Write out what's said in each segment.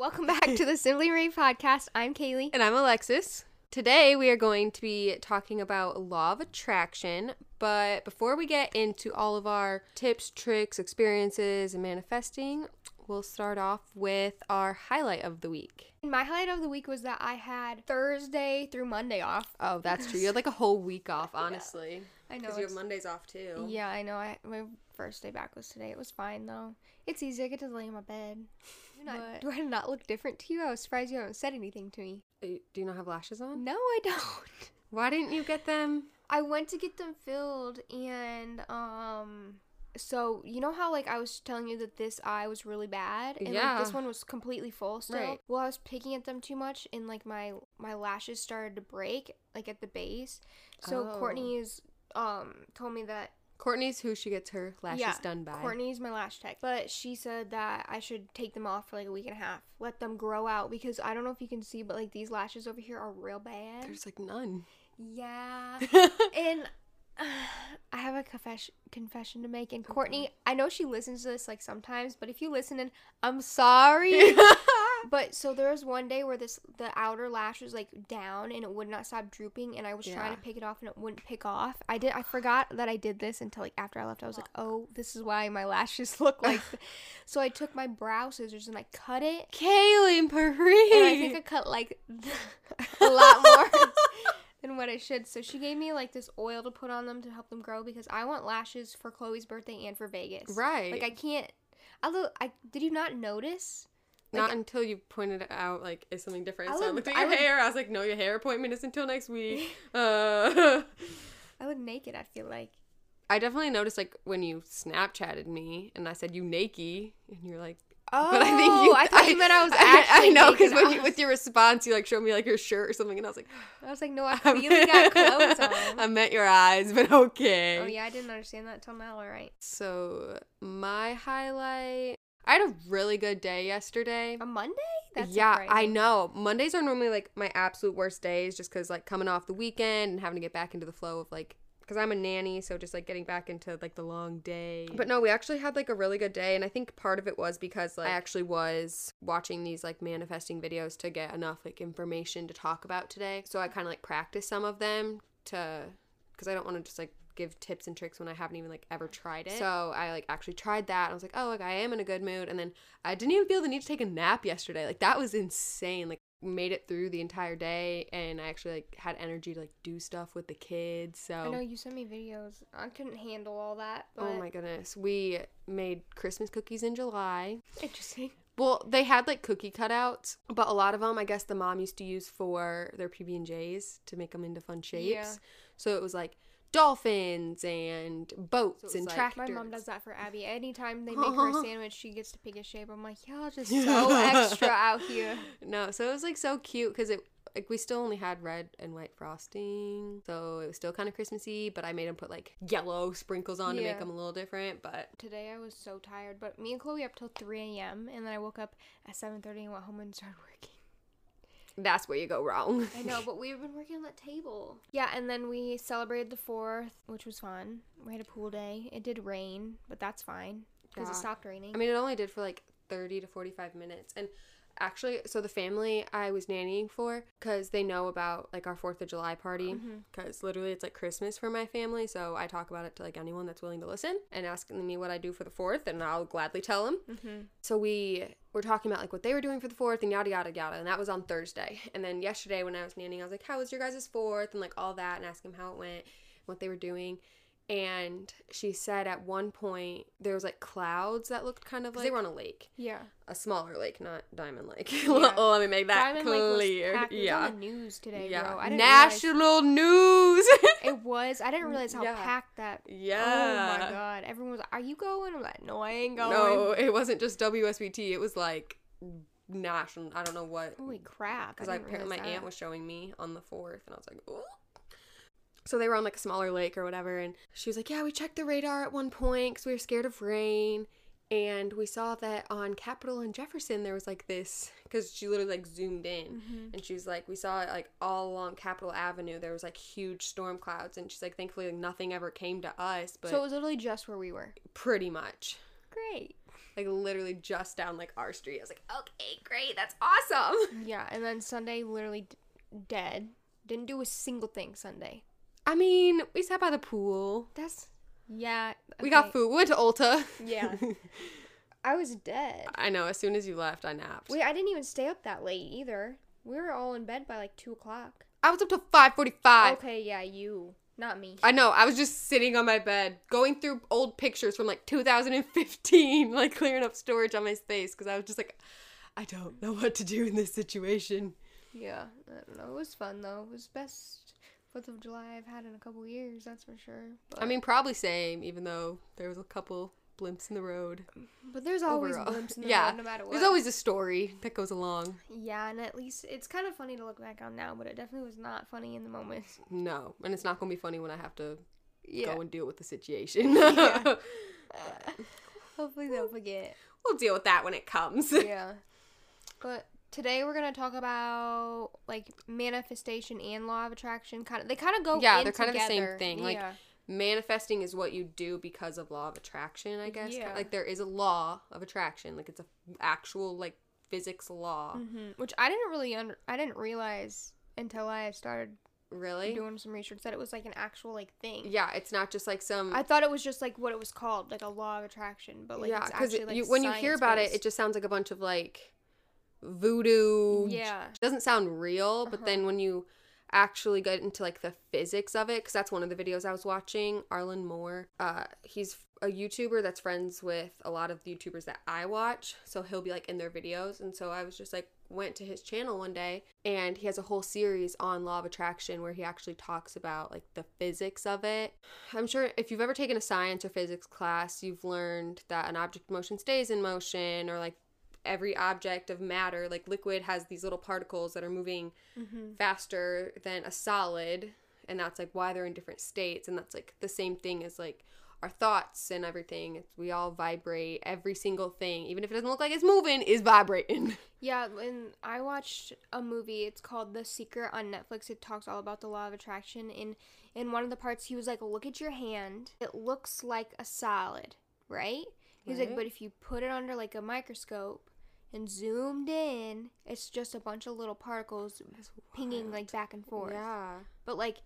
Welcome back to the Simply Ray podcast. I'm Kaylee. And I'm Alexis. Today we are going to be talking about law of attraction, but before we get into all of our tips, tricks, experiences, and manifesting, we'll start off with our highlight of the week. My highlight of the week was that I had Thursday through Monday off. Oh, that's true. You had like a whole week off, honestly. I know. Because you have Mondays off too. Yeah, I know. I my first day back was today. It was fine though. It's easy. I get to lay in my bed. Do, not, But- do I not look different to you? I was surprised you haven't said anything to me. Uh, Do you not have lashes on? No, I don't. Why didn't you get them? I went to get them filled and um so you know how like I was telling you that this eye was really bad and like this one was completely full still. Right. Well, I was picking at them too much and like my my lashes started to break like at the base. So Oh. Courtney's um told me that Courtney's who she gets her lashes Yeah, done by. Courtney's my lash tech, but she said that I should take them off for like a week and a half, let them grow out because I don't know if you can see, but like these lashes over here are real bad. There's like none. Yeah. and I have a confession confession to make. And Courtney, I know she listens to this like sometimes, but if you listen, and I'm sorry. but so there was one day where this the outer lash was like down and it would not stop drooping, and I was trying to pick it off and it wouldn't pick off. I did. I forgot that I did this until like after I left. I was like, oh, this is why my lashes look like. th-" so I took my brow scissors and I cut it. Kaylin Paris. And I think I cut like a lot more than what I should. So she gave me like this oil to put on them to help them grow because I want lashes for Chloe's birthday and for Vegas. Right. Like I can't. Although I did you not notice? Not until you pointed it out, like, is something different. I so I looked at I your hair. I was like, no, your hair appointment is until next week. Uh, I look naked. I feel like. I definitely noticed, like, when you Snapchatted me and I said, you nakey. And you're like, Oh, but I think you. I thought you meant I was I, actually. I know, because when you, with your response, you, like, showed me, like, your shirt or something. And I was like, I was like, no, I clearly got clothes on. I meant your eyes, but okay. Oh yeah, I didn't understand that till now. All right, So, my highlight. I had a really good day yesterday. a Monday. That's yeah, I know. Mondays are normally like my absolute worst days just because like coming off the weekend and having to get back into the flow of like, because I'm a nanny, so just like getting back into like the long day. But no, we actually had like a really good day. And I think part of it was because like I actually was watching these like manifesting videos to get enough like information to talk about today. So I kind of like practiced some of them to, because I don't want to just like give tips and tricks when I haven't even like ever tried it. So I like actually tried that. And I was like, oh, like I am in a good mood. And then I didn't even feel the need to take a nap yesterday. Like that was insane. Like made it through the entire day and I actually like had energy to like do stuff with the kids. So I know you sent me videos. I couldn't handle all that. Oh but Oh my goodness. We made Christmas cookies in July. Interesting. Well, they had like cookie cutouts, but a lot of them I guess the mom used to use for their PB&Js to make them into fun shapes. Yeah. So it was like dolphins and boats So and like- tractors. My mom does that for Abby. Anytime they make her a sandwich, she gets to pick a shape. I'm like, y'all just so extra out here. No, so it was like so cute because it like we still only had red and white frosting, so it was still kind of Christmassy. But I made them put like yellow sprinkles on to make them a little different. But Today I was so tired, but me and Chloe up till 3 a.m. and then I woke up at 7:30 and went home and started working. That's where you go wrong. I know, but we've been working on that table. Yeah, and then we celebrated the fourth, which was fun. We had a pool day. It did rain, but that's fine because Yeah. it stopped raining. I mean, it only did for like 30 to 45 minutes. And actually, so the family I was nannying for, because they know about like our 4th of July party, because literally it's like Christmas for my family. So I talk about it to like anyone that's willing to listen and asking me what I do for the 4th, and I'll gladly tell them. mm-hmm. So we were talking about like what they were doing for the 4th and yada yada yada. And that was on Thursday. And then yesterday when I was nannying, I was like, how was your guys' 4th? And like all that, and asking them how it went, what they were doing. And she said at one point there was like clouds that looked kind of like they were on a lake Yeah. a smaller lake, not Diamond Lake. Yeah. oh, let me make that Diamond clear. It was yeah. on the news today, yeah. bro. I didn't realize- National news. It was. I didn't realize how Yeah. packed that. yeah. Oh my god! Everyone was like, "Are you going?" I'm like, "No, I ain't going." No, it wasn't just WSBT. It was like national. I don't know what. Holy crap! Because I my realize aunt was showing me on the fourth, and I was like, oh. So they were on like a smaller lake or whatever, and she was like, "Yeah, we checked the radar at one point because we were scared of rain." And we saw that on Capitol and Jefferson there was like this because she literally like zoomed in Mhm. and she was like we saw it like all along Capitol Avenue there was like huge storm clouds and she's like thankfully like, nothing ever came to us but So it was literally just where we were. pretty much great. Like literally just down like our street. I was like, okay, great, that's awesome. Yeah, and then Sunday literally d- dead. Didn't do a single thing Sunday. I mean, we sat by the pool. That's yeah. We got food. We went to Ulta. Yeah. I was dead. I know. As soon as you left, I napped. Wait, I didn't even stay up that late either. We were all in bed by like two o'clock. I was up till five forty-five. Okay, yeah, you, not me. I know. I was just sitting on my bed, going through old pictures from like 2015, like clearing up storage on my space because I was just like, I don't know what to do in this situation. Yeah, I don't know. It was fun though. It was best Fourth of July I've had in a couple years. That's for sure. But, I mean, probably same, even though there was a couple blimps in the road. but there's always overall. blimps in the Yeah, road, no matter what. There's always a story that goes along. yeah, and at least it's kind of funny to look back on now, but it definitely was not funny in the moment. No, and it's not gonna be funny when I have to Yeah. go and deal with the situation. Yeah. Uh, hopefully they'll forget. we'll deal with that when it comes. yeah. But today we're gonna talk about like manifestation and law of attraction. Kind of, they kind of go. Yeah, in they're kind of the same thing, like, Yeah. Manifesting is what you do because of law of attraction, I guess. Yeah. Like there is a law of attraction, like it's a actual like physics law. Mhm. Which I didn't really under. I didn't realize until I started Really? doing some research that it was like an actual like thing. Yeah, it's not just like some. I thought it was just like what it was called, like a law of attraction, but like yeah, because like when you hear about it, it just sounds like a bunch of like voodoo. Yeah. It doesn't sound real, but Uh-huh. then when you actually get into like the physics of it, because that's one of the videos I was watching, Arlen Moore. Uh, he's a YouTuber that's friends with a lot of the YouTubers that I watch, so he'll be like in their videos, and so I was just like went to his channel one day, and he has a whole series on law of attraction where he actually talks about like the physics of it. I'm sure if you've ever taken a science or physics class, you've learned that an object in motion stays in motion, or like every object of matter, like liquid, has these little particles that are moving Mhm. faster than a solid, and that's like why they're in different states, and that's like the same thing as like our thoughts and everything. It's, we all vibrate. Every single thing, even if it doesn't look like it's moving, is vibrating. Yeah, when I watched a movie, it's called The Secret on Netflix. It talks all about the law of attraction. And in one of the parts, he was like, "Look at your hand. It looks like a solid, right?" He's like, "But if you put it under like a microscope and zoomed in, it's just a bunch of little particles pinging like back and forth. Yeah. But like,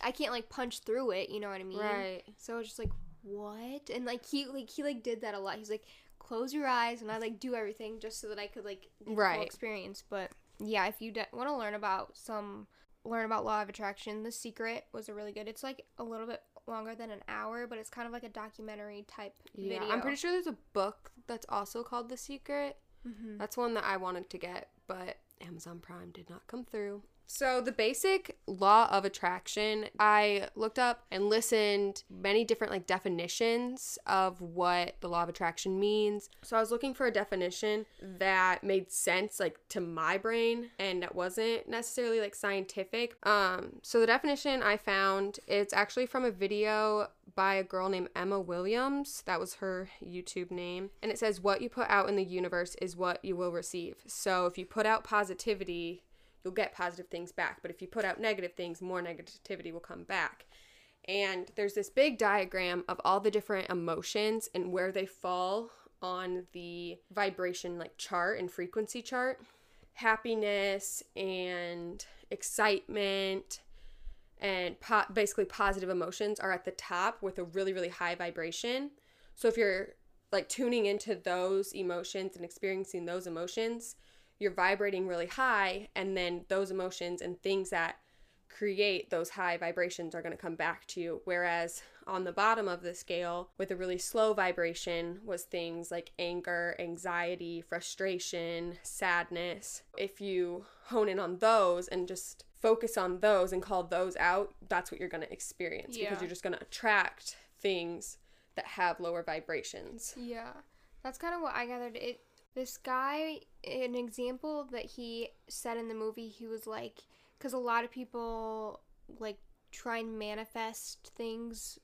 I can't like punch through it. You know what I mean? Right. So it's just like, what? And like he like he like did that a lot. He's like, close your eyes, and I like do everything just so that I could like get the full Right. experience. But yeah, if you de- want to learn about some learn about law of attraction, The Secret was a really good. It's like a little bit longer than an hour, but it's kind of like a documentary type Yeah. video. I'm pretty sure there's a book that's also called The Secret. Mhm. That's one that I wanted to get, but Amazon Prime did not come through. So, the basic law of attraction, I looked up and listened many different like definitions of what the law of attraction means. So, I was looking for a definition that made sense like to my brain and that wasn't necessarily like scientific. Um, so the definition I found it's actually from a video by a girl named Emma Williams. That was her YouTube name. And it says, What you put out in the universe is what you will receive. So if you put out positivity, you'll get positive things back. But if you put out negative things, more negativity will come back. And there's this big diagram of all the different emotions and where they fall on the vibration like chart and frequency chart. Happiness and excitement and po- basically positive emotions are at the top with a really really high vibration. So if you're like tuning into those emotions and experiencing those emotions, you're vibrating really high and then those emotions and things that create those high vibrations are going to come back to you whereas on the bottom of the scale with a really slow vibration was things like anger, anxiety, frustration, sadness. If you hone in on those and just focus on those and call those out, that's what you're going to experience Yeah. because you're just going to attract things that have lower vibrations. Yeah, that's kind of what I gathered. It this guy, an example that he said in the movie, he was like, because a lot of people like try and manifest things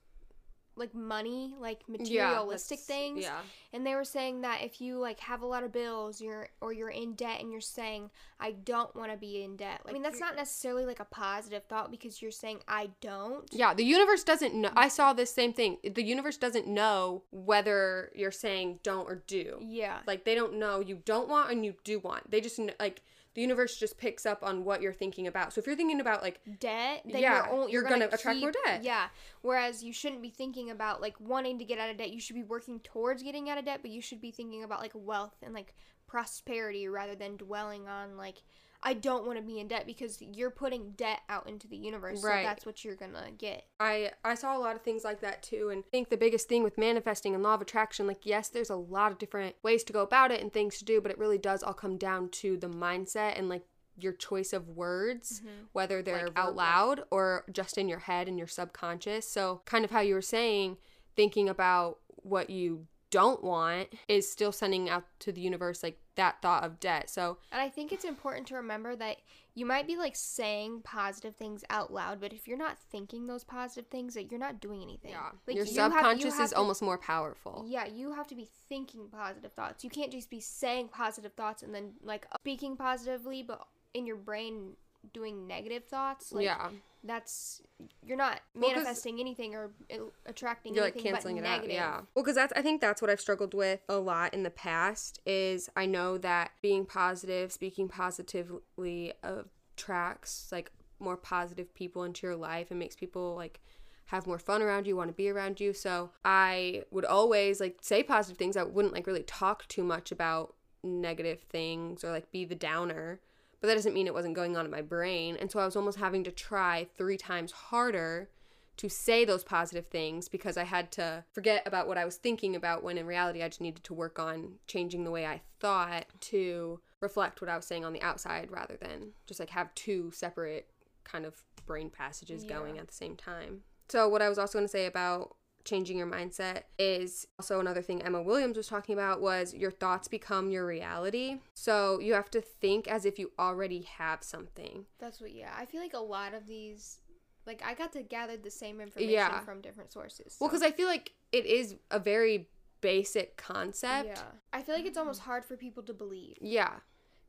like money, like materialistic that's- things. Yeah. And they were saying that if you like have a lot of bills, you're or you're in debt and you're saying I don't want to be in debt. I mean, that's not necessarily like a positive thought because you're saying I don't. Yeah, the universe doesn't know. I saw this same thing. The universe doesn't know whether you're saying don't or do. Yeah. Like they don't know you don't want and you do want. They just like the universe just picks up on what you're thinking about. So if you're thinking about like debt, then Yeah, you're, you're you're, gonna gonna, attract more debt. Yeah. Whereas you shouldn't be thinking about like wanting to get out of debt. You should be working towards getting out of debt, but you should be thinking about like wealth and like prosperity rather than dwelling on like I don't want to be in debt because you're putting debt out into the universe. Right. So that's what you're gonna get. I I saw a lot of things like that too and I think the biggest thing with manifesting and law of attraction like yes there's a lot of different ways to go about it and things to do but it really does all come down to the mindset and like your choice of words mm-hmm. whether they're Like out loud or just in your head and your subconscious so kind of how you were saying thinking about what you don't want is still sending out to the universe like that thought of debt so And I think it's important to remember that you might be like saying positive things out loud, but if you're not thinking those positive things, that you're not doing anything. Yeah, Like, your you have- you subconscious have is to- almost more powerful Yeah, you have to be thinking positive thoughts. You can't just be saying positive thoughts and then like speaking positively, but in your brain doing negative thoughts. Like, yeah that's you're not Well, manifesting anything or uh, attracting you're like anything canceling but it negative. out yeah. Well because that's i think that's what i've struggled with a lot in the past is i know that being positive speaking positively attracts like more positive people into your life. And makes people like have more fun around you want to be around you. So i would always like say positive things. I wouldn't like really talk too much about negative things or like be the downer but that doesn't mean it wasn't going on in my brain and so i was almost having to try three times harder to say those positive things because I had to forget about what I was thinking about when in reality I just needed to work on changing the way I thought to reflect what I was saying on the outside rather than just like have two separate kind of brain passages going at the same time. So what I was also going to say about changing your mindset is also another thing Emma Williams was talking about was your thoughts become your reality. So you have to think as if you already have something. That's what. Yeah, I feel like a lot of these, like I got to gather the same information Yeah. from different sources. Well, because I feel like it is a very basic concept. yeah, I feel like it's almost hard for people to believe. Yeah.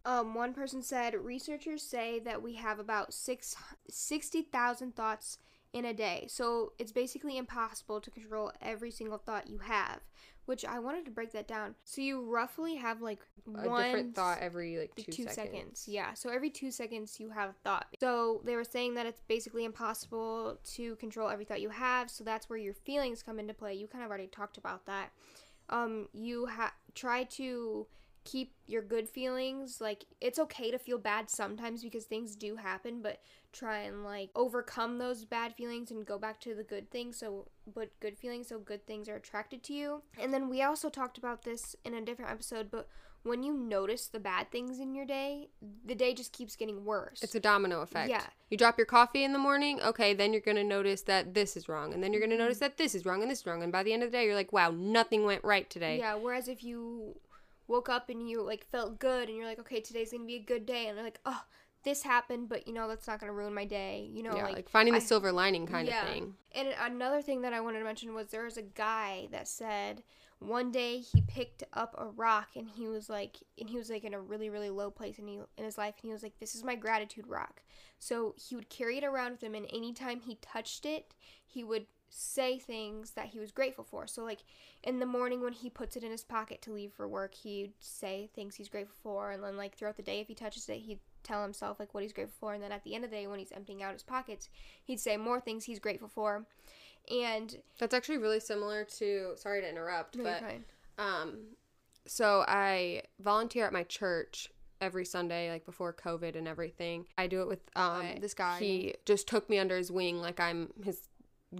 Um, one person said researchers say that we have about six sixty thousand thoughts in a day. So it's basically impossible to control every single thought you have. Which I wanted to break that down. So you roughly have like A one different thought every like two, two seconds. seconds. Yeah. So every two seconds you have a thought. So they were saying that it's basically impossible to control every thought you have. So that's where your feelings come into play. You kind of already talked about that. Um, you have try to keep your good feelings. Like it's okay to feel bad sometimes because things do happen, but try and like overcome those bad feelings and go back to the good things. So, but good feelings, so good things are attracted to you. And then we also talked about this in a different episode, but when you notice the bad things in your day, the day just keeps getting worse. It's a domino effect. Yeah. You drop your coffee in the morning, okay, then you're going to notice that this is wrong. And then you're going to mm-hmm. notice that this is wrong and this is wrong. And by the end of the day, you're like, wow, nothing went right today. Yeah, whereas if you woke up and you like felt good and you're like, okay, today's gonna be a good day, and like, oh, this happened, but you know that's not gonna ruin my day. You know, Yeah, like, like, finding the I- silver lining kind yeah. of thing. And another thing that I wanted to mention was there was a guy that said one day he picked up a rock and he was like, and he was like in a really really low place in he, in his life, and he was like, this is my gratitude rock. So he would carry it around with him, and anytime he touched it, he would say things that he was grateful for. So like in the morning when he puts it in his pocket to leave for work, he'd say things he's grateful for, and then like throughout the day if he touches it, he'd tell himself like what he's grateful for, and then at the end of the day when he's emptying out his pockets, he'd say more things he's grateful for. And That's actually really similar to, sorry to interrupt, No, but. Um, so I volunteer at my church every Sunday, like before COVID and everything. I do it with um Right. this guy. He just took me under his wing like I'm his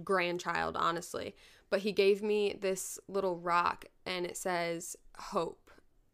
grandchild, honestly. But he gave me this little rock and it says hope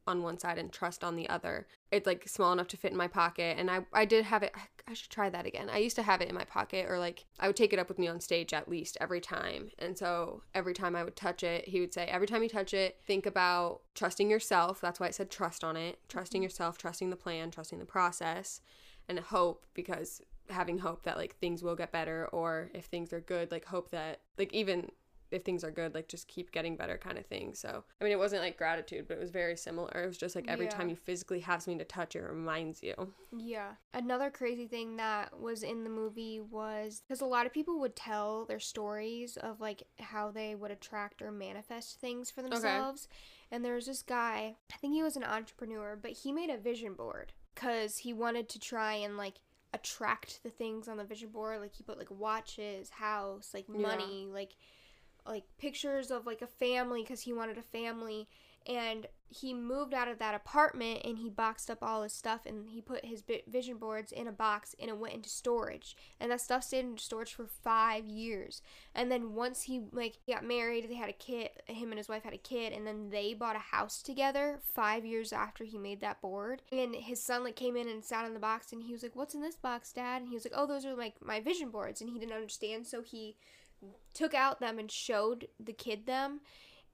on one side and trust on the other. It's like small enough to fit in my pocket and I I did have it I should try that again. I used to have it in my pocket or like I would take it up with me on stage at least every time. And so every time I would touch it, he would say every time you touch it, think about trusting yourself. That's why it said trust on it. Trusting yourself, trusting the plan, trusting the process and hope because having hope that like things will get better or if things are good, like hope that like even if things are good, like just keep getting better kind of thing. So, I mean, it wasn't like gratitude, but it was very similar. It was just like every Yeah. time you physically have something to touch, it reminds you. Yeah. Another crazy thing that was in the movie was because a lot of people would tell their stories of like how they would attract or manifest things for themselves. And there was this guy, I think he was an entrepreneur, but he made a vision board because he wanted to try and like attract the things on the vision board. Like he put like watches, house, like Yeah. money, like like pictures of like a family because he wanted a family and he moved out of that apartment and he boxed up all his stuff and he put his vision boards in a box and it went into storage. And that stuff stayed in storage for five years. And then once he like got married they had a kid him and his wife had a kid and then they bought a house together five years after he made that board. And his son like came in and sat on the box and he was like what's in this box dad? And he was like oh those are like my vision boards. And he didn't understand so he took out them and showed the kid them.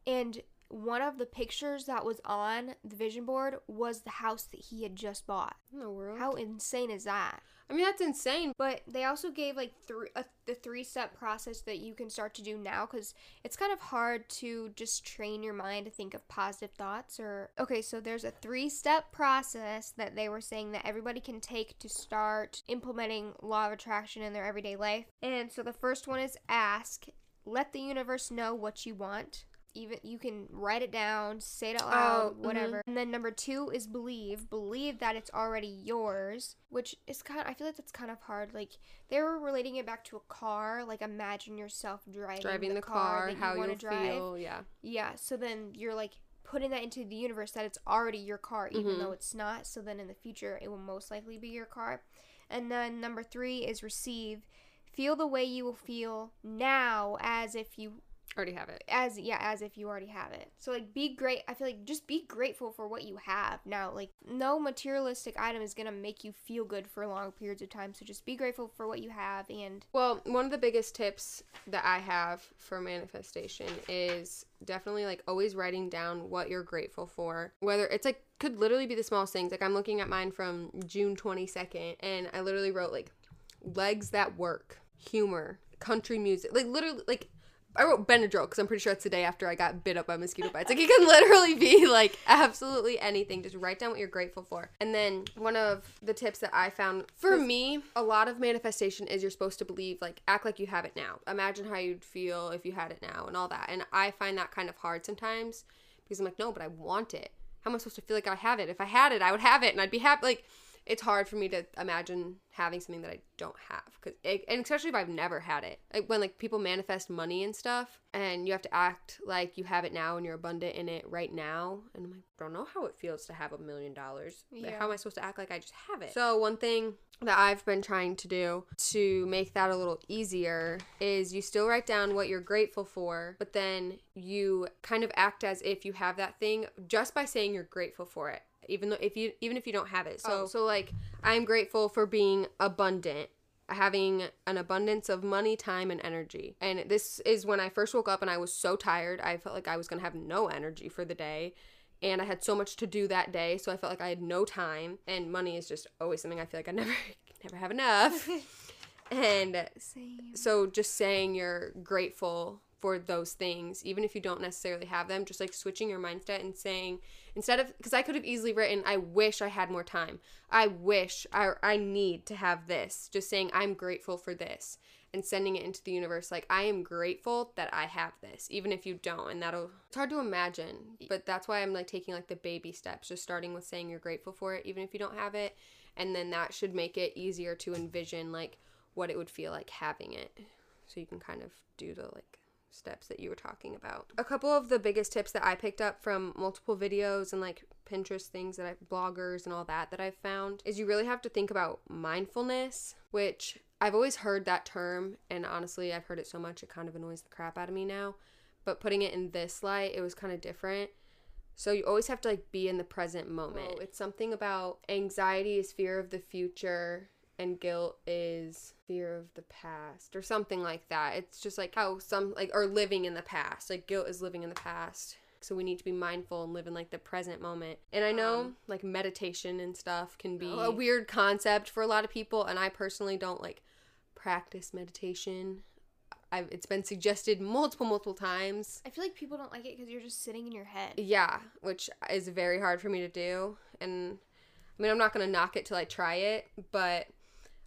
And one of the pictures that was on the vision board was the house that he had just bought. In the world. How insane is that? I mean, that's insane. But they also gave like three a, the three step process that you can start to do now because it's kind of hard to just train your mind to think of positive thoughts or okay. So there's a three step process that they were saying that everybody can take to start implementing law of attraction in their everyday life. And so the first one is ask. Let the universe know what you want. Even you can write it down, say it out loud, Oh, mhm. whatever. And then number two is believe. Believe that it's already yours, which is kind. I feel like that's kind of hard. Like they were relating it back to a car. Like imagine yourself driving, Driving the, car, car, that you how wanna you feel. Yeah. Yeah. So then you're like putting that into the universe that it's already your car, even Mhm. though it's not. So then in the future, it will most likely be your car. And then number three is receive. Feel the way you will feel now as if you Already have it. as yeah as if you already have it so like be great i feel like just be grateful for what you have now like no materialistic item is gonna make you feel good for long periods of time so just be grateful for what you have and Well, one of the biggest tips that I have for manifestation is definitely like always writing down what you're grateful for. Whether it's like could literally be the smallest things. Like I'm looking at mine from June 22nd and I literally wrote like legs that work, humor, country music. Like literally like I wrote Benadryl because I'm pretty sure it's the day after I got bit up by mosquito bites. Like it can literally be like absolutely anything. Just write down what you're grateful for. And then one of the tips that I found for me, a lot of manifestation is you're supposed to believe like act like you have it now. Imagine how you'd feel if you had it now and all that. And I find that kind of hard sometimes because I'm like, no, but I want it. How am I supposed to feel like I have it? If I had it, I would have it and I'd be happy. Like it's hard for me to imagine having something that I don't have cuz and especially if I've never had it. Like when like people manifest money and stuff and you have to act like you have it now and you're abundant in it right now and I'm like, I don't know how it feels to have a million dollars. How am I supposed to act like I just have it? So one thing that I've been trying to do to make that a little easier is you still write down what you're grateful for, but then you kind of act as if you have that thing just by saying you're grateful for it. Even though if you even if you don't have it. So Oh. so like I'm grateful for being abundant having an abundance of money, time, and energy. And this is when I first woke up and I was so tired. I felt like I was going to have no energy for the day. And I had so much to do that day, so I felt like I had no time. And money is just always something I feel like I never, never have enough. and same so just saying you're grateful for those things, even if you don't necessarily have them, just like switching your mindset and saying instead of because I could have easily written, I wish I had more time. I wish I I need to have this. Just saying I'm grateful for this and sending it into the universe like I am grateful that I have this, even if you don't. And that'll it's hard to imagine, but that's why I'm like taking like the baby steps, just starting with saying you're grateful for it, even if you don't have it, and then that should make it easier to envision like what it would feel like having it. So you can kind of do the like steps that you were talking about. A couple of the biggest tips that I picked up from multiple videos and like Pinterest things that I bloggers and all that that I've found is you really have to think about mindfulness, which I've always heard that term and honestly I've heard it so much it kind of annoys the crap out of me now. But putting it in this light, it was kind of different. So you always have to like be in the present moment. It's something about anxiety is fear of the future and guilt is fear of the past or something like that. It's just like how some like or living in the past. Like guilt is living in the past. So we need to be mindful and live in like the present moment. And I know Um, like meditation and stuff can be Oh. a weird concept for a lot of people and I personally don't like practice meditation. I've, it's been suggested multiple, multiple times. I feel like people don't like it because you're just sitting in your head. Yeah, which is very hard for me to do. And I mean, I'm not going to knock it till I try it, but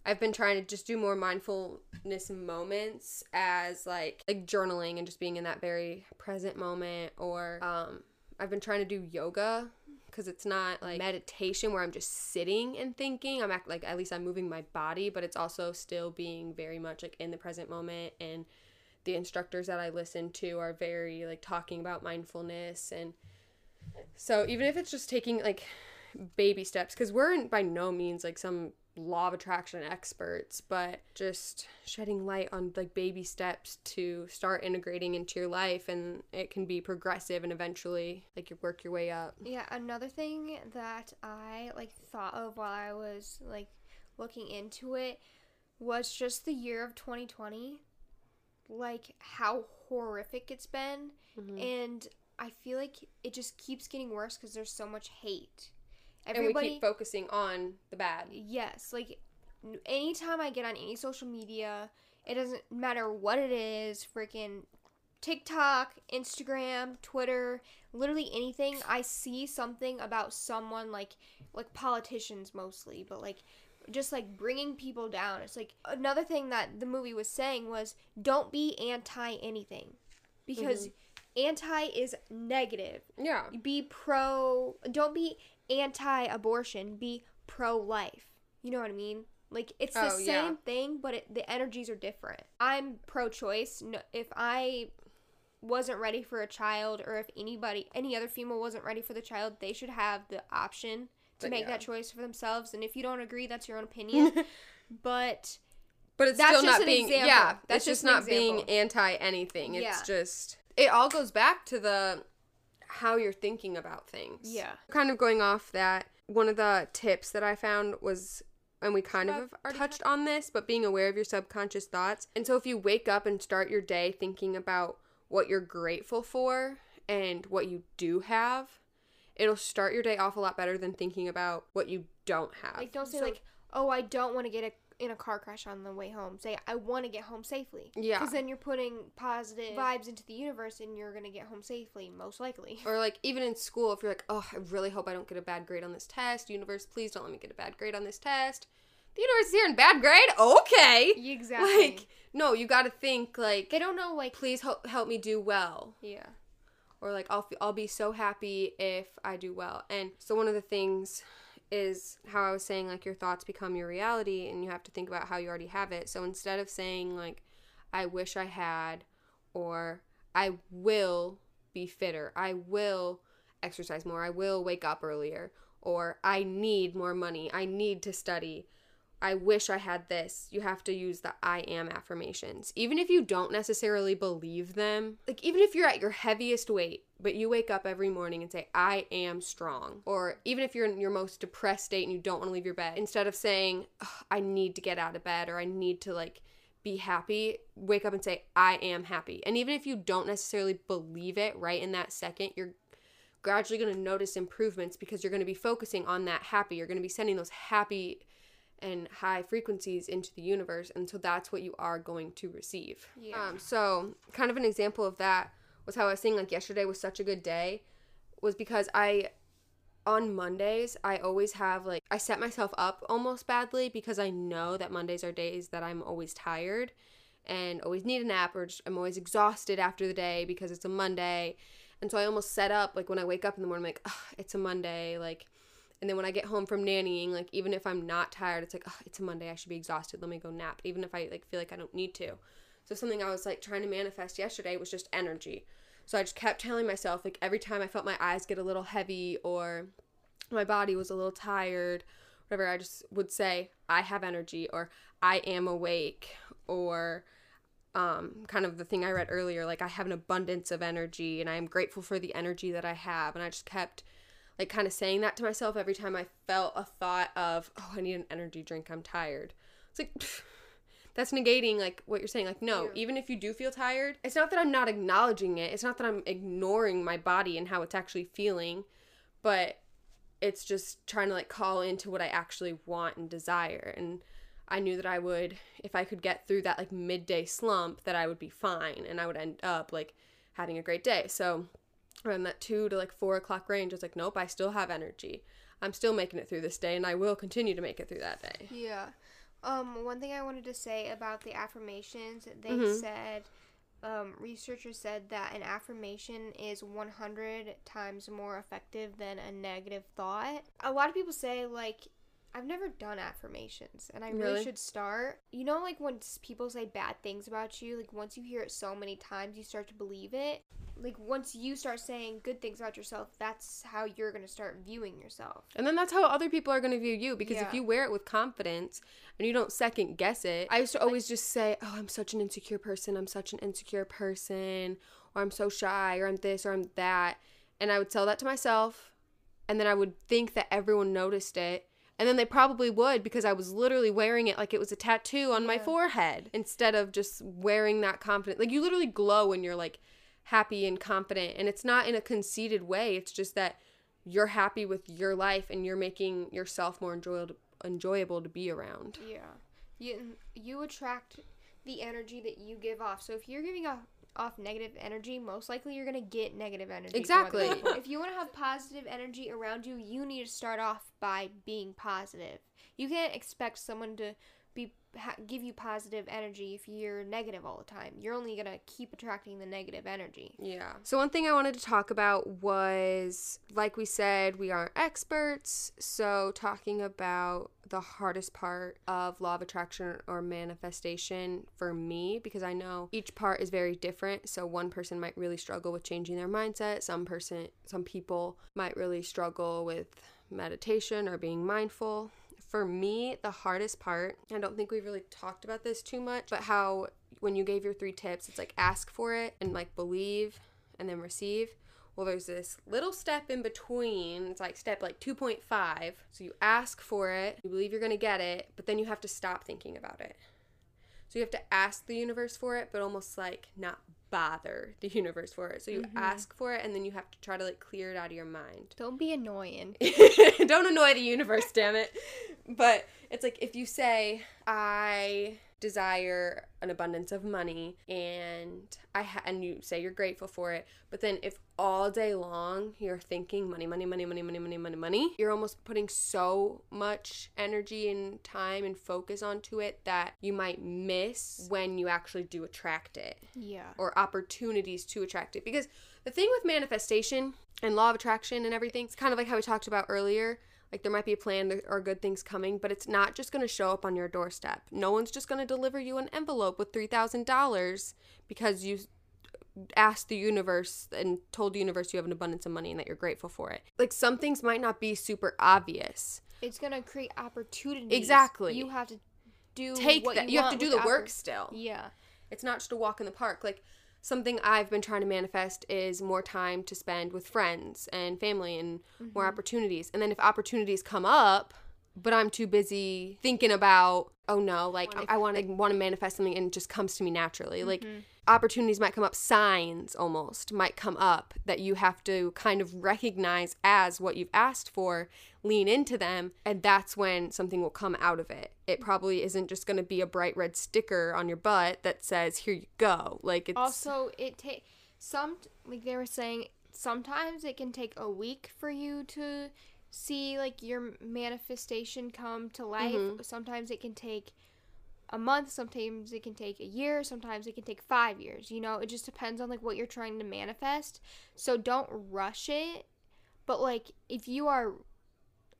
I've been trying to just do more mindfulness moments as like like journaling and just being in that very present moment or um I've been trying to do yoga because it's not like meditation where I'm just sitting and thinking. I'm act like at least I'm moving my body, but it's also still being very much like in the present moment and the instructors that I listen to are very like talking about mindfulness and so even if it's just taking like baby steps because we're in, by no means like some law of attraction experts but just shedding light on like baby steps to start integrating into your life and it can be progressive and eventually like you work your way up Yeah, another thing that I like thought of while I was like looking into it was just the year of 2020. Like how horrific it's been mm-hmm. and I feel like it just keeps getting worse cuz there's so much hate. And we keep focusing on the bad. Yes, like anytime I get on any social media, it doesn't matter what it is, freaking TikTok, Instagram, Twitter, literally anything, I see something about someone like like politicians mostly, but like just like bringing people down. It's like another thing that the movie was saying was don't be anti anything. Because mm-hmm. anti is negative. Yeah. Be pro don't be anti-abortion be pro-life you know what i mean like it's the Oh, same yeah. thing but it, the energies are different i'm pro-choice no, if i wasn't ready for a child or if anybody any other female wasn't ready for the child they should have the option to But make yeah. that choice for themselves and if you don't agree that's your own opinion but But it's still not being example. yeah. That's it's just just not being anti anything. It's Yeah. just it all goes back to the how you're thinking about things. Yeah. Kind of going off that, one of the tips that I found was and we kind of I've have already touched on this, but being aware of your subconscious thoughts. And so if you wake up and start your day thinking about what you're grateful for and what you do have, it'll start your day off a lot better than thinking about what you don't have. like don't say So- like oh i don't want to get a, in a car crash on the way home say i want to get home safely Yeah. because then you're putting positive vibes into the universe and you're gonna get home safely most likely Or like even in school, if you're like, oh, I really hope I don't get a bad grade on this test. Universe, please don't let me get a bad grade on this test. The universe is here in bad grade. Okay. exactly Like no, you got to think like, they don't know like please help help me do well. yeah Or like I'll f- I'll be so happy if I do well. And so one of the things is how I was saying like your thoughts become your reality and you have to think about how you already have it. So instead of saying like I wish I had or I will be fitter. I will exercise more. I will wake up earlier or I need more money. I need to study. I wish I had this. You have to use the I am affirmations. Even if you don't necessarily believe them, like even if you're at your heaviest weight, but you wake up every morning and say, I am strong. Or even if you're in your most depressed state and you don't want to leave your bed, instead of saying, I need to get out of bed or I need to like be happy, wake up and say, I am happy. And even if you don't necessarily believe it right in that second, you're gradually going to notice improvements because you're going to be focusing on that happy. You're going to be sending those happy and high frequencies into the universe. And so that's what you are going to receive. Yeah. Um, so, kind of an example of that was how I was saying, like, yesterday was such a good day, was because I on Mondays, I always have like I set myself up almost badly because I know that Mondays are days that I'm always tired and always need a nap or just, I'm always exhausted after the day because it's a Monday. And so I almost set up like when I wake up in the morning I'm like, it's a Monday, like and then when I get home from nannying, like even if I'm not tired, it's like, "Ugh, it's a Monday, I should be exhausted. Let me go nap, even if I like feel like I don't need to. So something I was like trying to manifest yesterday was just energy. So I just kept telling myself like every time I felt my eyes get a little heavy or my body was a little tired, whatever, I just would say, I have energy or I am awake or um, kind of the thing I read earlier, like I have an abundance of energy and I am grateful for the energy that I have. And I just kept like kind of saying that to myself every time I felt a thought of, oh, I need an energy drink, I'm tired. It's like, that's negating like what you're saying. Like, no, Yeah. even if you do feel tired, it's not that I'm not acknowledging it. It's not that I'm ignoring my body and how it's actually feeling, but it's just trying to like call into what I actually want and desire. And I knew that I would, if I could get through that like midday slump, that I would be fine and I would end up like having a great day. So around that two to like four o'clock range, I was like, nope, I still have energy. I'm still making it through this day and I will continue to make it through that day. Yeah. Um, one thing I wanted to say about the affirmations, they Mhm. said, um, researchers said that an affirmation is 100 times more effective than a negative thought. A lot of people say, like, I've never done affirmations and I really, Really? should start. You know, like when s- people say bad things about you, like once you hear it so many times, you start to believe it. Like once you start saying good things about yourself, that's how you're going to start viewing yourself. And then that's how other people are going to view you because if you wear it with confidence and you don't second guess it. I used to always just say, "Oh, I'm such an insecure person. I'm such an insecure person." Or I'm so shy or I'm this or I'm that. And I would tell that to myself and then I would think that everyone noticed it. And then they probably would because I was literally wearing it like it was a tattoo on my forehead instead of just wearing that confident. Like you literally glow when you're like happy and confident and it's not in a conceited way. It's just that you're happy with your life and you're making yourself more enjoyable enjoyable to be around. Yeah. You you attract the energy that you give off. So if you're giving off off negative energy, most likely you're gonna get negative energy. Exactly. if you want to have positive energy around you, you need to start off by being positive. You can't expect someone to ha- give you positive energy if you're negative all the time. You're only gonna keep attracting the negative energy. Yeah. So one thing I wanted to talk about was like we said, we aren't experts, so talking about the hardest part of law of attraction or manifestation for me because I know each part is very different. So one person might really struggle with changing their mindset, some person some people might really struggle with meditation or being mindful. For me, the hardest part, I don't think we've really talked about this too much, but how when you gave your three tips, it's like ask for it and like believe and then receive. Well, there's this little step in between. It's like step like 2.5. So you ask for it, you believe you're going to get it, but then you have to stop thinking about it. So you have to ask the universe for it, but almost like not bother the universe for it. So you mm-hmm. ask for it and then you have to try to like clear it out of your mind. Don't be annoying. Don't annoy the universe, damn it. But it's like if you say, I desire an abundance of money and I ha- and you say you're grateful for it, but then if all day long you're thinking money, money, money, money, money, money, money, money, you're almost putting so much energy and time and focus onto it that you might miss when you actually do attract it Yeah. or opportunities to attract it. Because the thing with manifestation and law of attraction and everything, it's kind of like how we talked about earlier. Like there might be a plan there are good things coming, but it's not just going to show up on your doorstep. No one's just going to deliver you an envelope with $3,000 because you asked the universe and told the universe you have an abundance of money and that you're grateful for it. Like some things might not be super obvious. It's gonna create opportunities. Exactly. You have to do Take what that. you, You, have to do the work still. Yeah. It's not just a walk in the park. Like something I've been trying to manifest is more time to spend with friends and family and more mm-hmm. opportunities. And then if opportunities come up, but I'm too busy thinking about, oh no, like I want to want to manifest something and it just comes to me naturally. Like mm-hmm. opportunities might come up, signs almost might come up that you have to kind of recognize as what you've asked for, lean into them, and that's when something will come out of it. It mm-hmm. probably isn't just going to be a bright red sticker on your butt that says here you go. Like it's Also, it take some like they were saying. Sometimes it can take a week for you to see like your manifestation come to life. Mhm. Sometimes it can take a month. Sometimes it can take a year. Sometimes it can take five years. You know, it just depends on like what you're trying to manifest. So don't rush it. But like if you are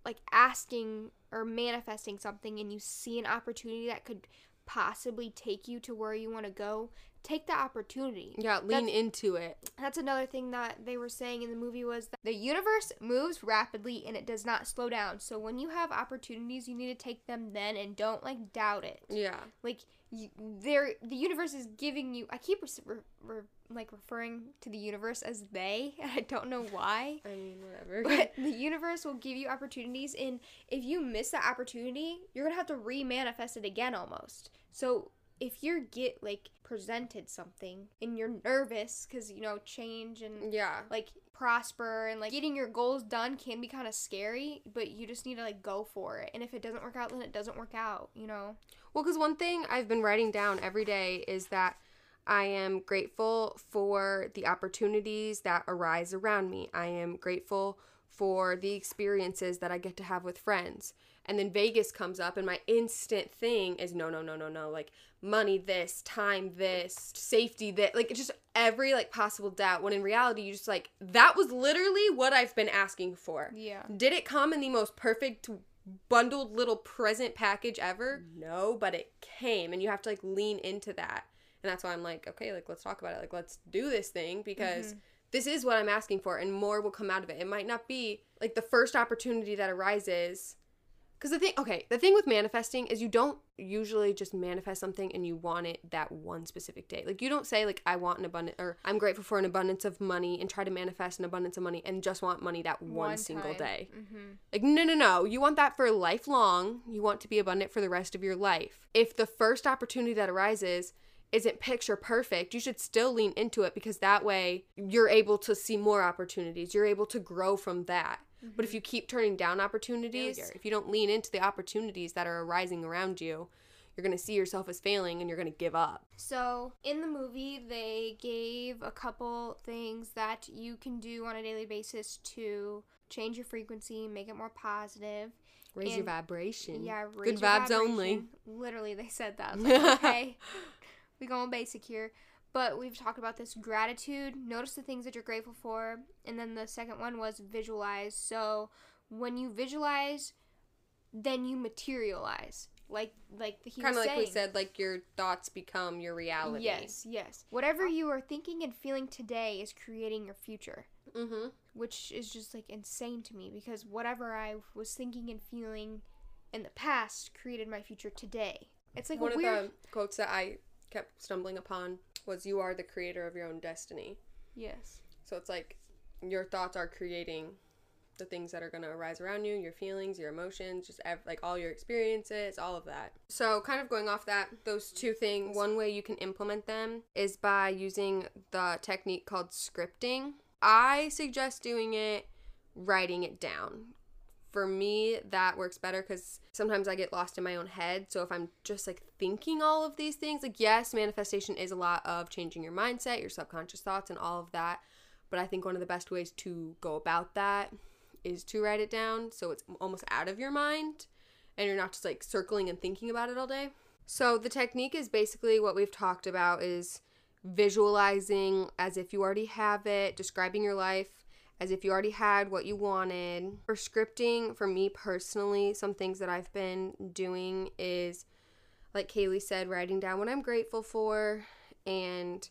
like asking or manifesting something and you see an opportunity that could possibly take you to where you want to go, take the opportunity. yeah, lean That's- into it. That's another thing that they were saying in the movie was that the universe moves rapidly and it does not slow down. So when you have opportunities, you need to take them then and don't like doubt it. Yeah. Like you, there, the universe is giving you. I keep re- re- like referring to the universe as they. I don't know why. I mean, whatever. But the universe will give you opportunities, and if you miss that opportunity, you're gonna have to re-manifest it again almost. So if you're get like presented something and you're nervous because you know change and Yeah. like prosper and like getting your goals done can be kind of scary but you just need to like go for it and if it doesn't work out then it doesn't work out you know Well, because one thing I've been writing down every day is that I am grateful for the opportunities that arise around me. I am grateful for the experiences that I get to have with friends. And then Vegas comes up, and my instant thing is no, no, no, no, no. Like money, this, time, this, safety, that. Like just every like possible doubt. When in reality, you just like that was literally what I've been asking for. yeah Did it come in the most perfect bundled little present package ever? No, but it came and you have to like lean into that. And that's why I'm like, okay, like let's talk about it. Like let's do this thing because mm-hmm. this is what I'm asking for and more will come out of it. It might not be like the first opportunity that arises cuz the thing okay, the thing with manifesting is you don't usually just manifest something and you want it that one specific day. Like you don't say like I want an abundant or I'm grateful for an abundance of money and try to manifest an abundance of money and just want money that one, single day. mm-hmm. Like, no, no, no. You want that for lifelong. You want to be abundant for the rest of your life. If the first opportunity that arises isn't picture perfect, you should still lean into it because that way you're able to see more opportunities. You're able to grow from that. But if you keep turning down opportunities, Failure. if you don't lean into the opportunities that are arising around you, you're going to see yourself as failing and you're going to give up. So, in the movie, they gave a couple things that you can do on a daily basis to change your frequency, make it more positive. Raise your vibration. Yeah, Good raise your vibes only. Literally, they said that. Like, okay, we going basic here. But we've talked about this gratitude. Notice the things that you're grateful for, and then the second one was visualize. So when you visualize, then you materialize. Like like he Kind of like we said, like your thoughts become your reality. Yes, yes. Whatever you are thinking and feeling today is creating your future, Mm-hmm. which is just like insane to me because whatever I was thinking and feeling in the past created my future today. It's like One a of weird. the quotes that I kept stumbling upon was "You are the creator of your own destiny." Yes. So it's like your thoughts are creating the things that are going to arise around you, your feelings, your emotions, just ev- like all your experiences, all of that. So, kind of going off that, those two things, one way you can implement them is by using the technique called scripting. I suggest doing it writing it down. For me, that works better because sometimes I get lost in my own head. So, if I'm just like thinking all of these things, like, yes, manifestation is a lot of changing your mindset, your subconscious thoughts, and all of that. But I think one of the best ways to go about that is to write it down so it's almost out of your mind and you're not just like circling and thinking about it all day. So the technique is basically what we've talked about is visualizing as if you already have it, describing your life as if you already had what you wanted. For scripting, for me personally, some things that I've been doing is like Kaylee said, writing down what I'm grateful for and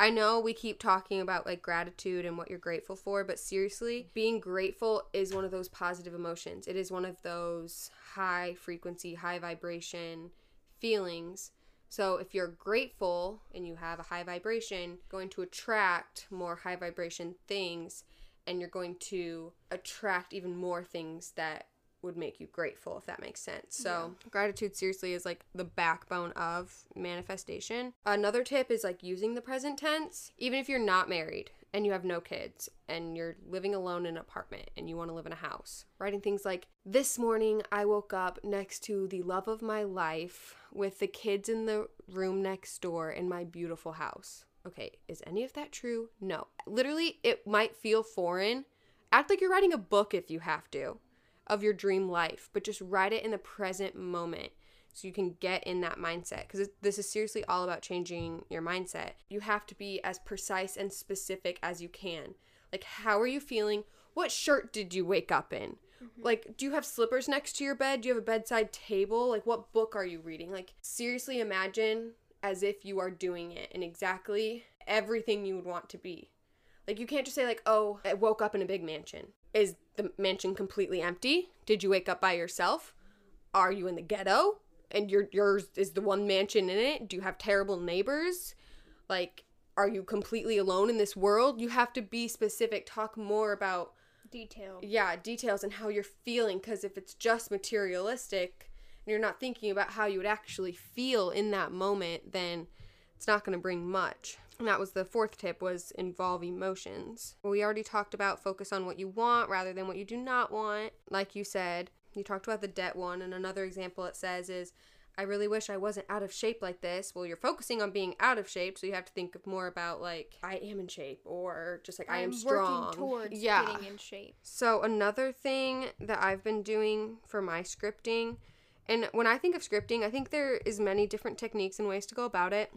I know we keep talking about like gratitude and what you're grateful for, but seriously, being grateful is one of those positive emotions. It is one of those high frequency, high vibration feelings. So if you're grateful and you have a high vibration, going to attract more high vibration things and you're going to attract even more things that would make you grateful if that makes sense. So, gratitude seriously is like the backbone of manifestation. Another tip is like using the present tense, even if you're not married and you have no kids and you're living alone in an apartment and you want to live in a house. Writing things like, This morning I woke up next to the love of my life with the kids in the room next door in my beautiful house. Okay, is any of that true? No. Literally, it might feel foreign. Act like you're writing a book if you have to of your dream life, but just write it in the present moment so you can get in that mindset because this is seriously all about changing your mindset. You have to be as precise and specific as you can. Like, how are you feeling? What shirt did you wake up in? Mm-hmm. Like, do you have slippers next to your bed? Do you have a bedside table? Like, what book are you reading? Like, seriously imagine as if you are doing it and exactly everything you would want to be. Like, you can't just say, like, oh, I woke up in a big mansion. Is the mansion completely empty? Did you wake up by yourself? Are you in the ghetto? And your yours is the one mansion in it? Do you have terrible neighbors? Like, are you completely alone in this world? You have to be specific. Talk more about Detail. yeah, details and how you're feeling because if it's just materialistic you're not thinking about how you would actually feel in that moment, then it's not going to bring much. And that was the fourth tip was involve emotions. We already talked about focus on what you want rather than what you do not want. Like you said, you talked about the debt one and another example it says is I really wish I wasn't out of shape like this. Well, you're focusing on being out of shape, so you have to think more about like I am in shape or just like I am strong. Working towards yeah. getting in shape. So another thing that I've been doing for my scripting, and when I think of scripting, I think there is many different techniques and ways to go about it.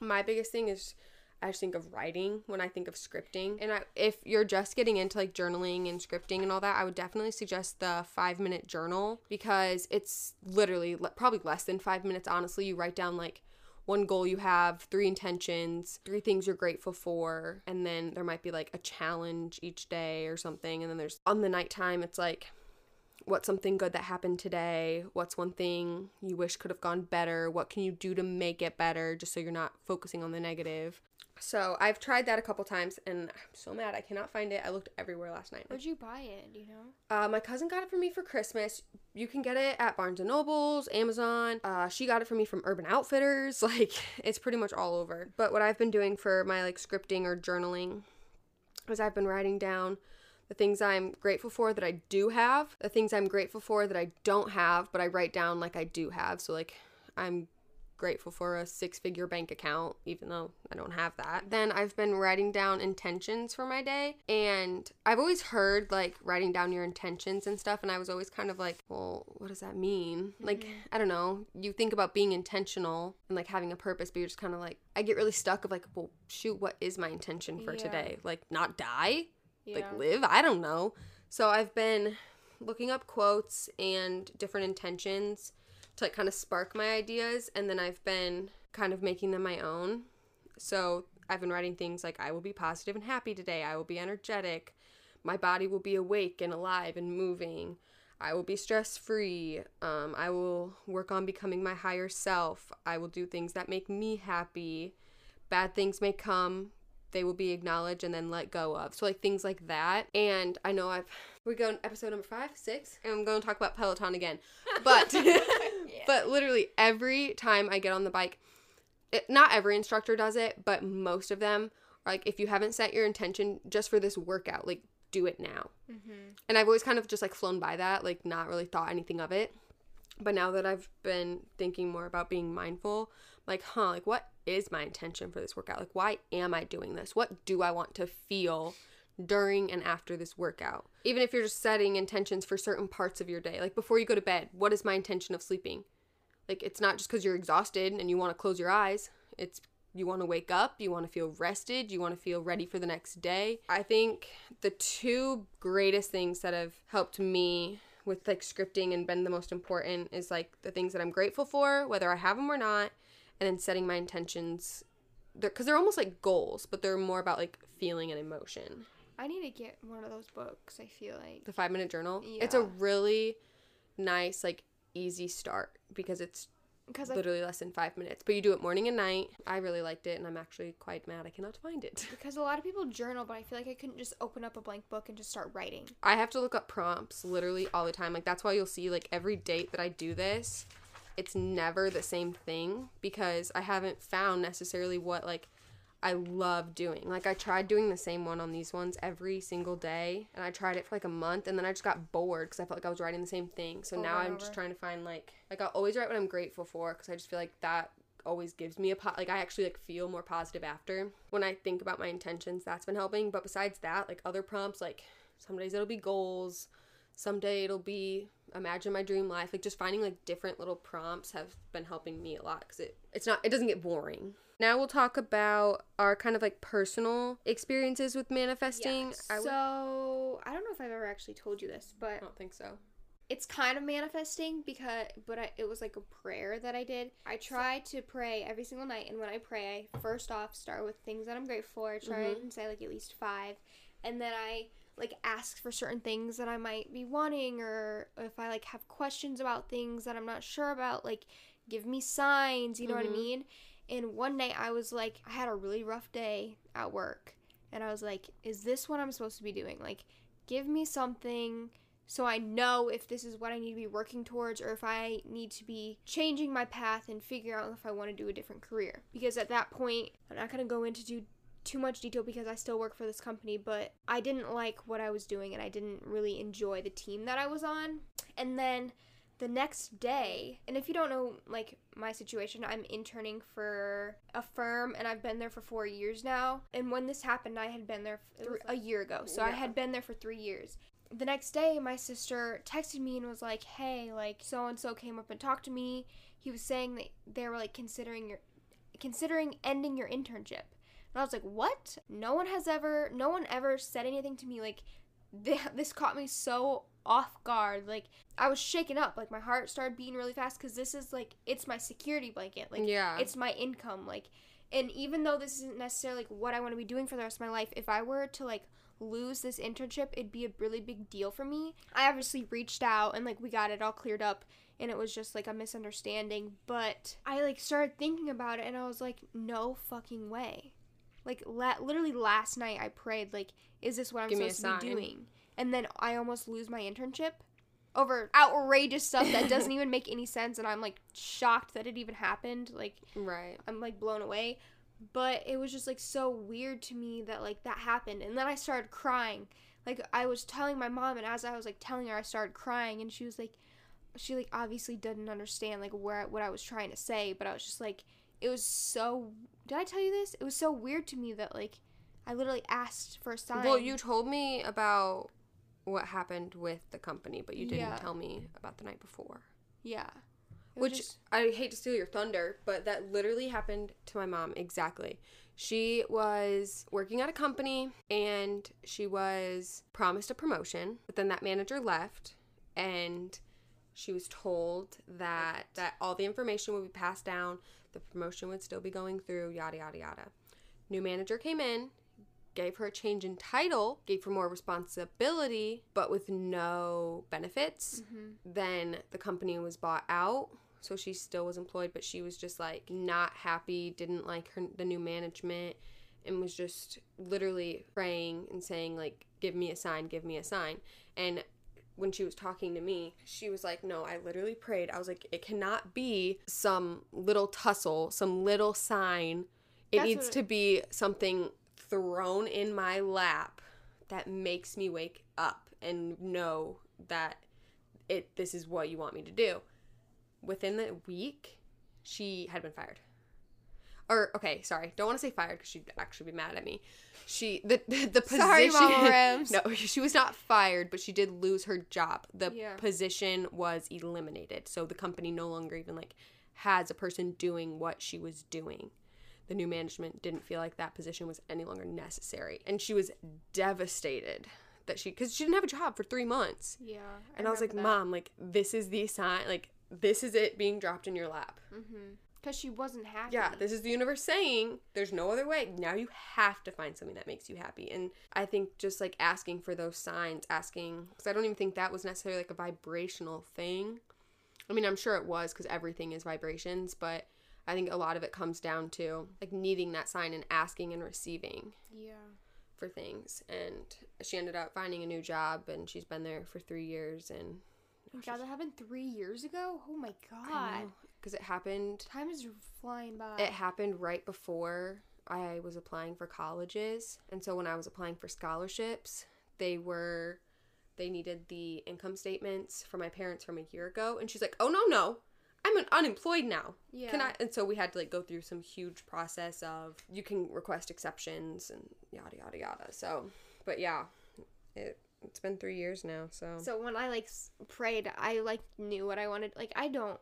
My biggest thing is I just think of writing when I think of scripting. And I, if you're just getting into like journaling and scripting and all that, I would definitely suggest the five minute journal because it's literally probably less than five minutes, honestly. You write down like one goal you have, three intentions, three things you're grateful for, and then there might be like a challenge each day or something. And then there's on the nighttime, it's like, what's something good that happened today? What's one thing you wish could have gone better? What can you do to make it better just so you're not focusing on the negative? So I've tried that a couple times and I'm so mad I cannot find it. I looked everywhere last night. Where'd you buy it? Do you know? Uh, my cousin got it for me for Christmas. You can get it at Barnes and Nobles, Amazon. Uh, she got it for me from Urban Outfitters. Like it's pretty much all over. But what I've been doing for my like scripting or journaling is I've been writing down the things I'm grateful for that I do have, the things I'm grateful for that I don't have, but I write down like I do have. So like I'm grateful for a six figure bank account, even though I don't have that. Then I've been writing down intentions for my day, and I've always heard like writing down your intentions and stuff, and I was always kind of like, well, what does that mean? Mm-hmm. Like, I don't know. You think about being intentional and like having a purpose, but you're just kind of like, I get really stuck of like, well, shoot, what is my intention for yeah. today? Like, not die? Yeah. Like, live? I don't know. So I've been looking up quotes and different intentions to like kind of spark my ideas and then I've been kind of making them my own. So I've been writing things like I will be positive and happy today. I will be energetic. My body will be awake and alive and moving. I will be stress free. Um, I will work on becoming my higher self. I will do things that make me happy. Bad things may come, they will be acknowledged and then let go of. So like things like that. And I know I've we're going episode number five, six, and I'm going to talk about Peloton again. But yeah. but literally every time I get on the bike, it, not every instructor does it, but most of them are like, if you haven't set your intention just for this workout, like do it now. Mm-hmm. And I've always kind of just like flown by that, like not really thought anything of it. But now that I've been thinking more about being mindful, like, huh, like what is my intention for this workout? Like, why am I doing this? What do I want to feel during and after this workout? Even if you're just setting intentions for certain parts of your day, like before you go to bed, what is my intention of sleeping? Like, it's not just because you're exhausted and you want to close your eyes, it's you want to wake up, you want to feel rested, you want to feel ready for the next day. I think the two greatest things that have helped me with like scripting and been the most important is like the things that I'm grateful for, whether I have them or not, and then setting my intentions because they're, they're almost like goals but they're more about like feeling and emotion. I need to get one of those books i feel like. The five minute journal? Yeah. it's a really nice like easy start because it's because literally less than five minutes but you do it morning and night. I really liked it and i'm actually quite mad i cannot find it. Because a lot of people journal but i feel like i couldn't just open up a blank book and just start writing. I have to look up prompts literally all the time like that's why you'll see like every date that i do this it's never the same thing because I haven't found necessarily what like I love doing. Like I tried doing the same one on these ones every single day and I tried it for like a month and then I just got bored because I felt like I was writing the same thing. So over now I'm over. just trying to find like like I always write what I'm grateful for because I just feel like that always gives me a po- like I actually like feel more positive after when I think about my intentions. That's been helping. But besides that, like other prompts like some days it'll be goals, someday it'll be imagine my dream life. Like just finding like different little prompts have been helping me a lot because it it's not it doesn't get boring. Now we'll talk about our kind of like personal experiences with manifesting. I w- so i don't know if i've ever actually told you this but i don't think so. it's kind of manifesting because but I, it was like a prayer that i did. I try to pray every single night and when i pray i first off start with things that i'm grateful for. I try mm-hmm. and say like at least five and then i like ask for certain things that I might be wanting or if I like have questions about things that I'm not sure about, like give me signs, you know mm-hmm. what I mm-hmm. mean? And one night I was like I had a really rough day at work and I was like, is this what I'm supposed to be doing? Like give me something so I know if this is what I need to be working towards or if I need to be changing my path and figure out if I want to do a different career. Because at that point, I'm not going to go into do too much detail because I still work for this company, but I didn't like what I was doing and I didn't really enjoy the team that I was on. And then the next day, and if you don't know like my situation, I'm interning for a firm and I've been there for 4 years now. And when this happened, I had been there th- a year ago. So I had been there for 3 years the next day my sister texted me and was like hey like so and so came up and talked to me he was saying that they were like considering your considering ending your internship and i was like what? No one has ever no one ever said anything to me like th- this caught me so off guard like i was shaken up like my heart started beating really fast because this is like it's my security blanket like yeah. it's my income like and even though this isn't necessarily like what i want to be doing for the rest of my life if i were to like lose this internship it'd be a really big deal for me. I obviously reached out and like we got it all cleared up and it was just like a misunderstanding but i like started thinking about it and i was like no fucking way like la- literally last night i prayed like is this what i'm Give supposed to be doing and then i almost lose my internship over outrageous stuff that doesn't even make any sense and i'm like shocked that it even happened like right. I'm like blown away. But it was just like so weird to me that like that happened. And then I started crying. Like I was telling my mom and as I was like telling her I started crying and she was like she like obviously didn't understand like where what I was trying to say, but I was just like it was so Did I tell you this? It was so weird to me that like I literally asked for a sign. Well, you told me about what happened with the company, but you didn't Yeah. tell me about the night before. yeah. Which just- I hate to steal your thunder, but that literally happened to my mom exactly. She was working at a company and she was promised a promotion, but then that manager left and she was told that that all the information would be passed down, the promotion would still be going through, yada yada yada. New manager came in, gave her a change in title, gave her more responsibility, but with no benefits. Mm-hmm. Then the company was bought out, so she still was employed, but she was just like not happy, didn't like her the new management, and was just literally praying and saying like, "Give me a sign, give me a sign," and when she was talking to me, she was like, No, I literally prayed. I was like, It cannot be some little tussle, some little sign. It That's needs to be something thrown in my lap that makes me wake up and know that it this is what you want me to do. Within the week, she had been fired. Or okay, sorry, don't want to say fired because she'd actually be mad at me. She the the, the position. Sorry, Mama Rams. no, she was not fired, but she did lose her job. The Yeah. position was eliminated, so the company no longer even like has a person doing what she was doing. The new management didn't feel like that position was any longer necessary, and she was devastated that she because she didn't have a job for three months. Yeah. And I, was like, that. Mom, like this is the sign, like this is it being dropped in your lap. Mm-hmm. Cuz she wasn't happy. Yeah, this is the universe saying there's no other way. Now you have to find something that makes you happy. And I think just like asking for those signs, asking, because I don't even think that was necessarily like a vibrational thing. I mean, I'm sure it was because everything is vibrations, but I think a lot of it comes down to like needing that sign and asking and receiving yeah. for things. And she ended up finding a new job and she's been there for three years. And Oh God, that happened three years ago. Oh my God, because it happened time is flying by. it happened right before I was applying for colleges. And so when I was applying for scholarships, they were they needed the income statements for my parents from a year ago and she's like, "Oh no, no. I'm an unemployed now. yeah. Can I?" And so we had to like go through some huge process of you can request exceptions and yada yada yada. So, but yeah, it it's been 3 years now, so, So when I like prayed, I like knew what I wanted. Like I don't.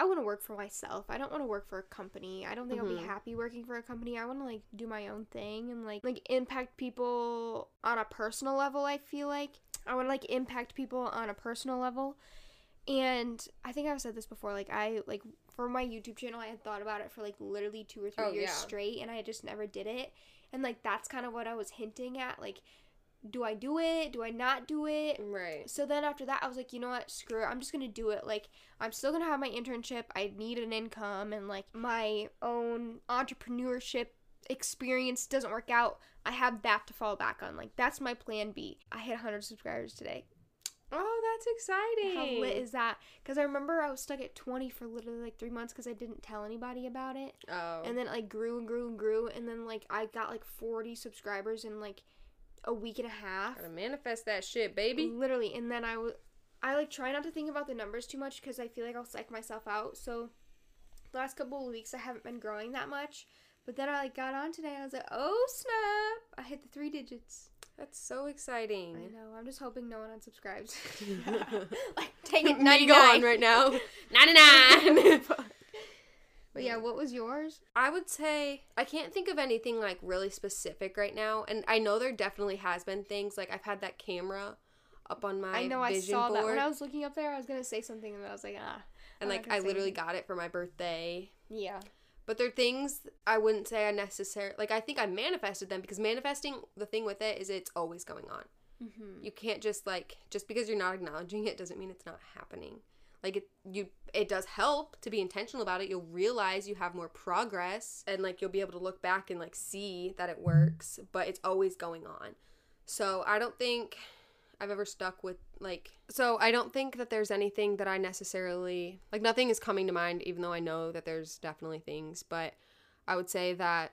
I want to work for myself. I don't want to work for a company. I don't think I'll Mhm. be happy working for a company. I want to like do my own thing and like like impact people on a personal level. I feel like I want to like impact people on a personal level. And I think I've said this before. Like I like for my YouTube channel, I had thought about it for like literally two or three Oh, years yeah. straight, and I just never did it. And like that's kind of what I was hinting at. Like, do I do it? Do I not do it? right. So then after that, I was like, you know what? Screw it. I'm just gonna do it. Like, I'm still gonna have my internship. I need an income, and like my own entrepreneurship experience doesn't work out. I have that to fall back on. Like, that's my plan B. I hit 100 subscribers today. Oh, that's exciting. How lit is that? Because I remember I was stuck at 20 for literally like three months because I didn't tell anybody about it. oh. And then it like grew and grew and grew. And then like I got like 40 subscribers and like a week and a half. Gotta manifest that shit, baby. Literally. And then I was, I like try not to think about the numbers too much because I feel like I'll psych myself out. So the last couple of weeks I haven't been growing that much. But then I like got on today and I was like, oh snap! I hit the three digits. That's so exciting. I know. I'm just hoping no one unsubscribes. like, dang it, Me gone 99. right now. 99. But yeah, what was yours? I would say I can't think of anything like really specific right now, and I know there definitely has been things like I've had that camera up on my I know I saw board, that when I was looking up there. I was gonna say something and I was like, ah. and I'm like I literally anything. got it for my birthday. Yeah. But they're things I wouldn't say I necessarily like. I think I manifested them because manifesting the thing with it is it's always going on. Mm-hmm. You can't just like just because you're not acknowledging it doesn't mean it's not happening. Like it you it does help to be intentional about it. You'll realize you have more progress and like you'll be able to look back and like see that it works, but it's always going on. So, I don't think I've ever stuck with like so I don't think that there's anything that I necessarily like nothing is coming to mind even though I know that there's definitely things, but I would say that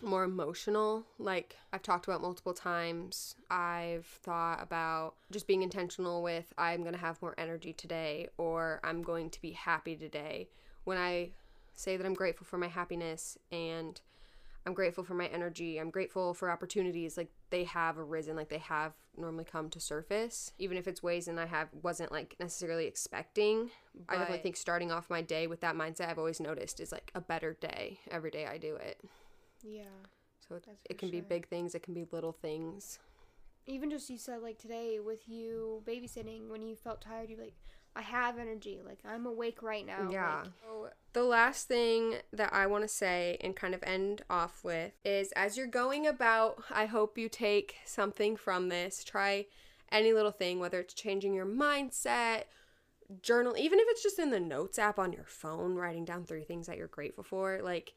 more emotional. Like I've talked about multiple times. I've thought about just being intentional with I'm going to have more energy today or I'm going to be happy today. When I say that I'm grateful for my happiness and I'm grateful for my energy, I'm grateful for opportunities like they have arisen, like they have normally come to surface, even if it's ways and I have wasn't like necessarily expecting. I definitely think starting off my day with that mindset I've always noticed is like a better day every day I do it. Yeah. So it, it can be big things, it can be little things. Even just you said like today with you babysitting when you felt tired, you're like, I have energy. Like I'm awake right now. yeah. Like, So the last thing that I want to say and kind of end off with is as you're going about, I hope you take something from this. Try any little thing, whether it's changing your mindset, journal, even if it's just in the notes app on your phone, writing down three things that you're grateful for. Like,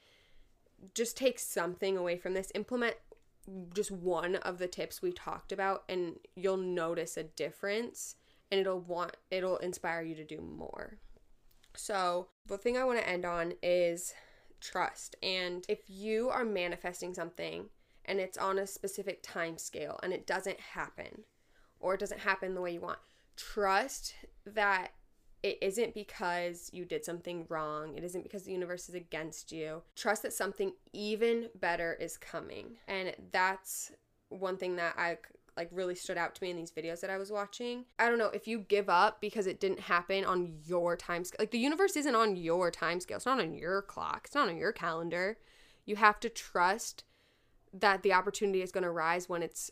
just take something away from this. Implement just one of the tips we talked about, and you'll notice a difference and it'll want it'll inspire you to do more. So, the thing I want to end on is trust. And if you are manifesting something and it's on a specific time scale and it doesn't happen or it doesn't happen the way you want, trust that it isn't because you did something wrong. It isn't because the universe is against you. Trust that something even better is coming. And that's one thing that I like really stood out to me in these videos that I was watching. I don't know if you give up because it didn't happen on your time scale. Like the universe isn't on your time scale. It's not on your clock. It's not on your calendar. You have to trust that the opportunity is going to rise when it's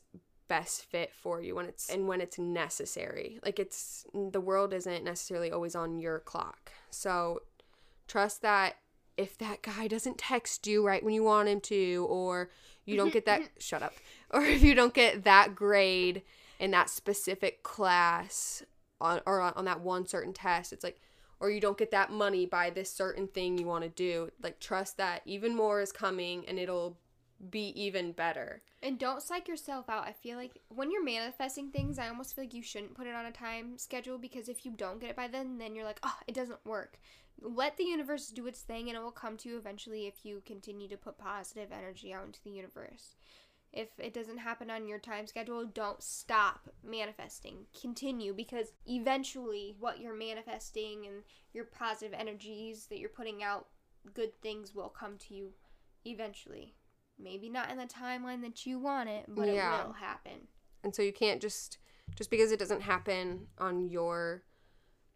best fit for you when it's and when it's necessary. Like it's the world isn't necessarily always on your clock. So trust that if that guy doesn't text you right when you want him to or you don't get that shut up or if you don't get that grade in that specific class on or on, on that one certain test it's like or you don't get that money by this certain thing you want to do like trust that even more is coming and it'll be even better And don't psych yourself out. I feel like when you're manifesting things, I almost feel like you shouldn't put it on a time schedule because if you don't get it by then, then you're like, oh, it doesn't work. Let the universe do its thing and it will come to you eventually if you continue to put positive energy out into the universe. If it doesn't happen on your time schedule, don't stop manifesting. Continue because eventually what you're manifesting and your positive energies that you're putting out, good things will come to you eventually. Maybe not in the timeline that you want it, but Yeah. it will happen. and so you can't just just because it doesn't happen on your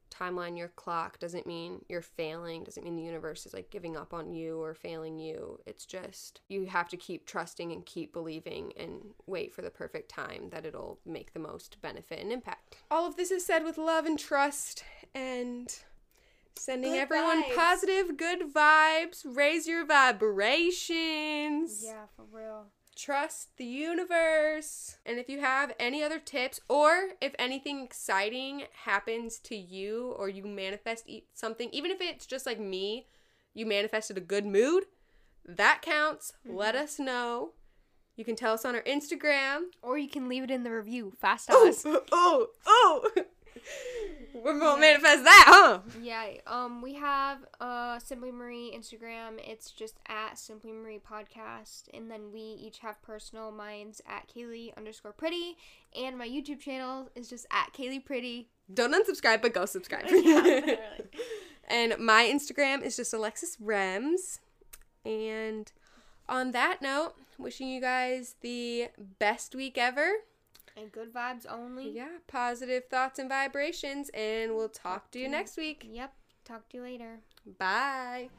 timeline your clock doesn't mean you're failing doesn't mean the universe is like giving up on you or failing you it's just you have to keep trusting and keep believing and wait for the perfect time that it'll make the most benefit and impact all of this is said with love and trust and sending Good everyone vibes. positive good vibes raise your vibrations Yeah, for real. trust the universe. And if you have any other tips, or if anything exciting happens to you, or you manifest something, even if it's just like me, you manifested a good mood, that counts. Let mm-hmm. us know. You can tell us on our Instagram. Or you can leave it in the review. Fast Oh, us. oh, oh. We're gonna manifest that, huh? Yeah, um, we have uh Simply Marie Instagram. It's just at Simply Marie Podcast, and then we each have personal. Mine's at Kaylee underscore Pretty, and my YouTube channel is just at Kaylee Pretty. Don't unsubscribe, but go subscribe. Yeah, and my Instagram is just Alexis Rems. And on that note, wishing you guys the best week ever. And good vibes only. Yeah, positive thoughts and vibrations, and we'll talk to you next week. Yep. Talk to you later. Bye.